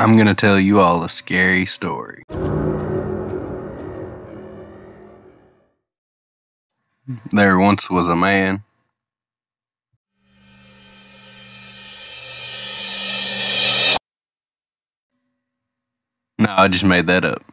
I'm gonna tell you all a scary story. There once was a man. No, I just made that up.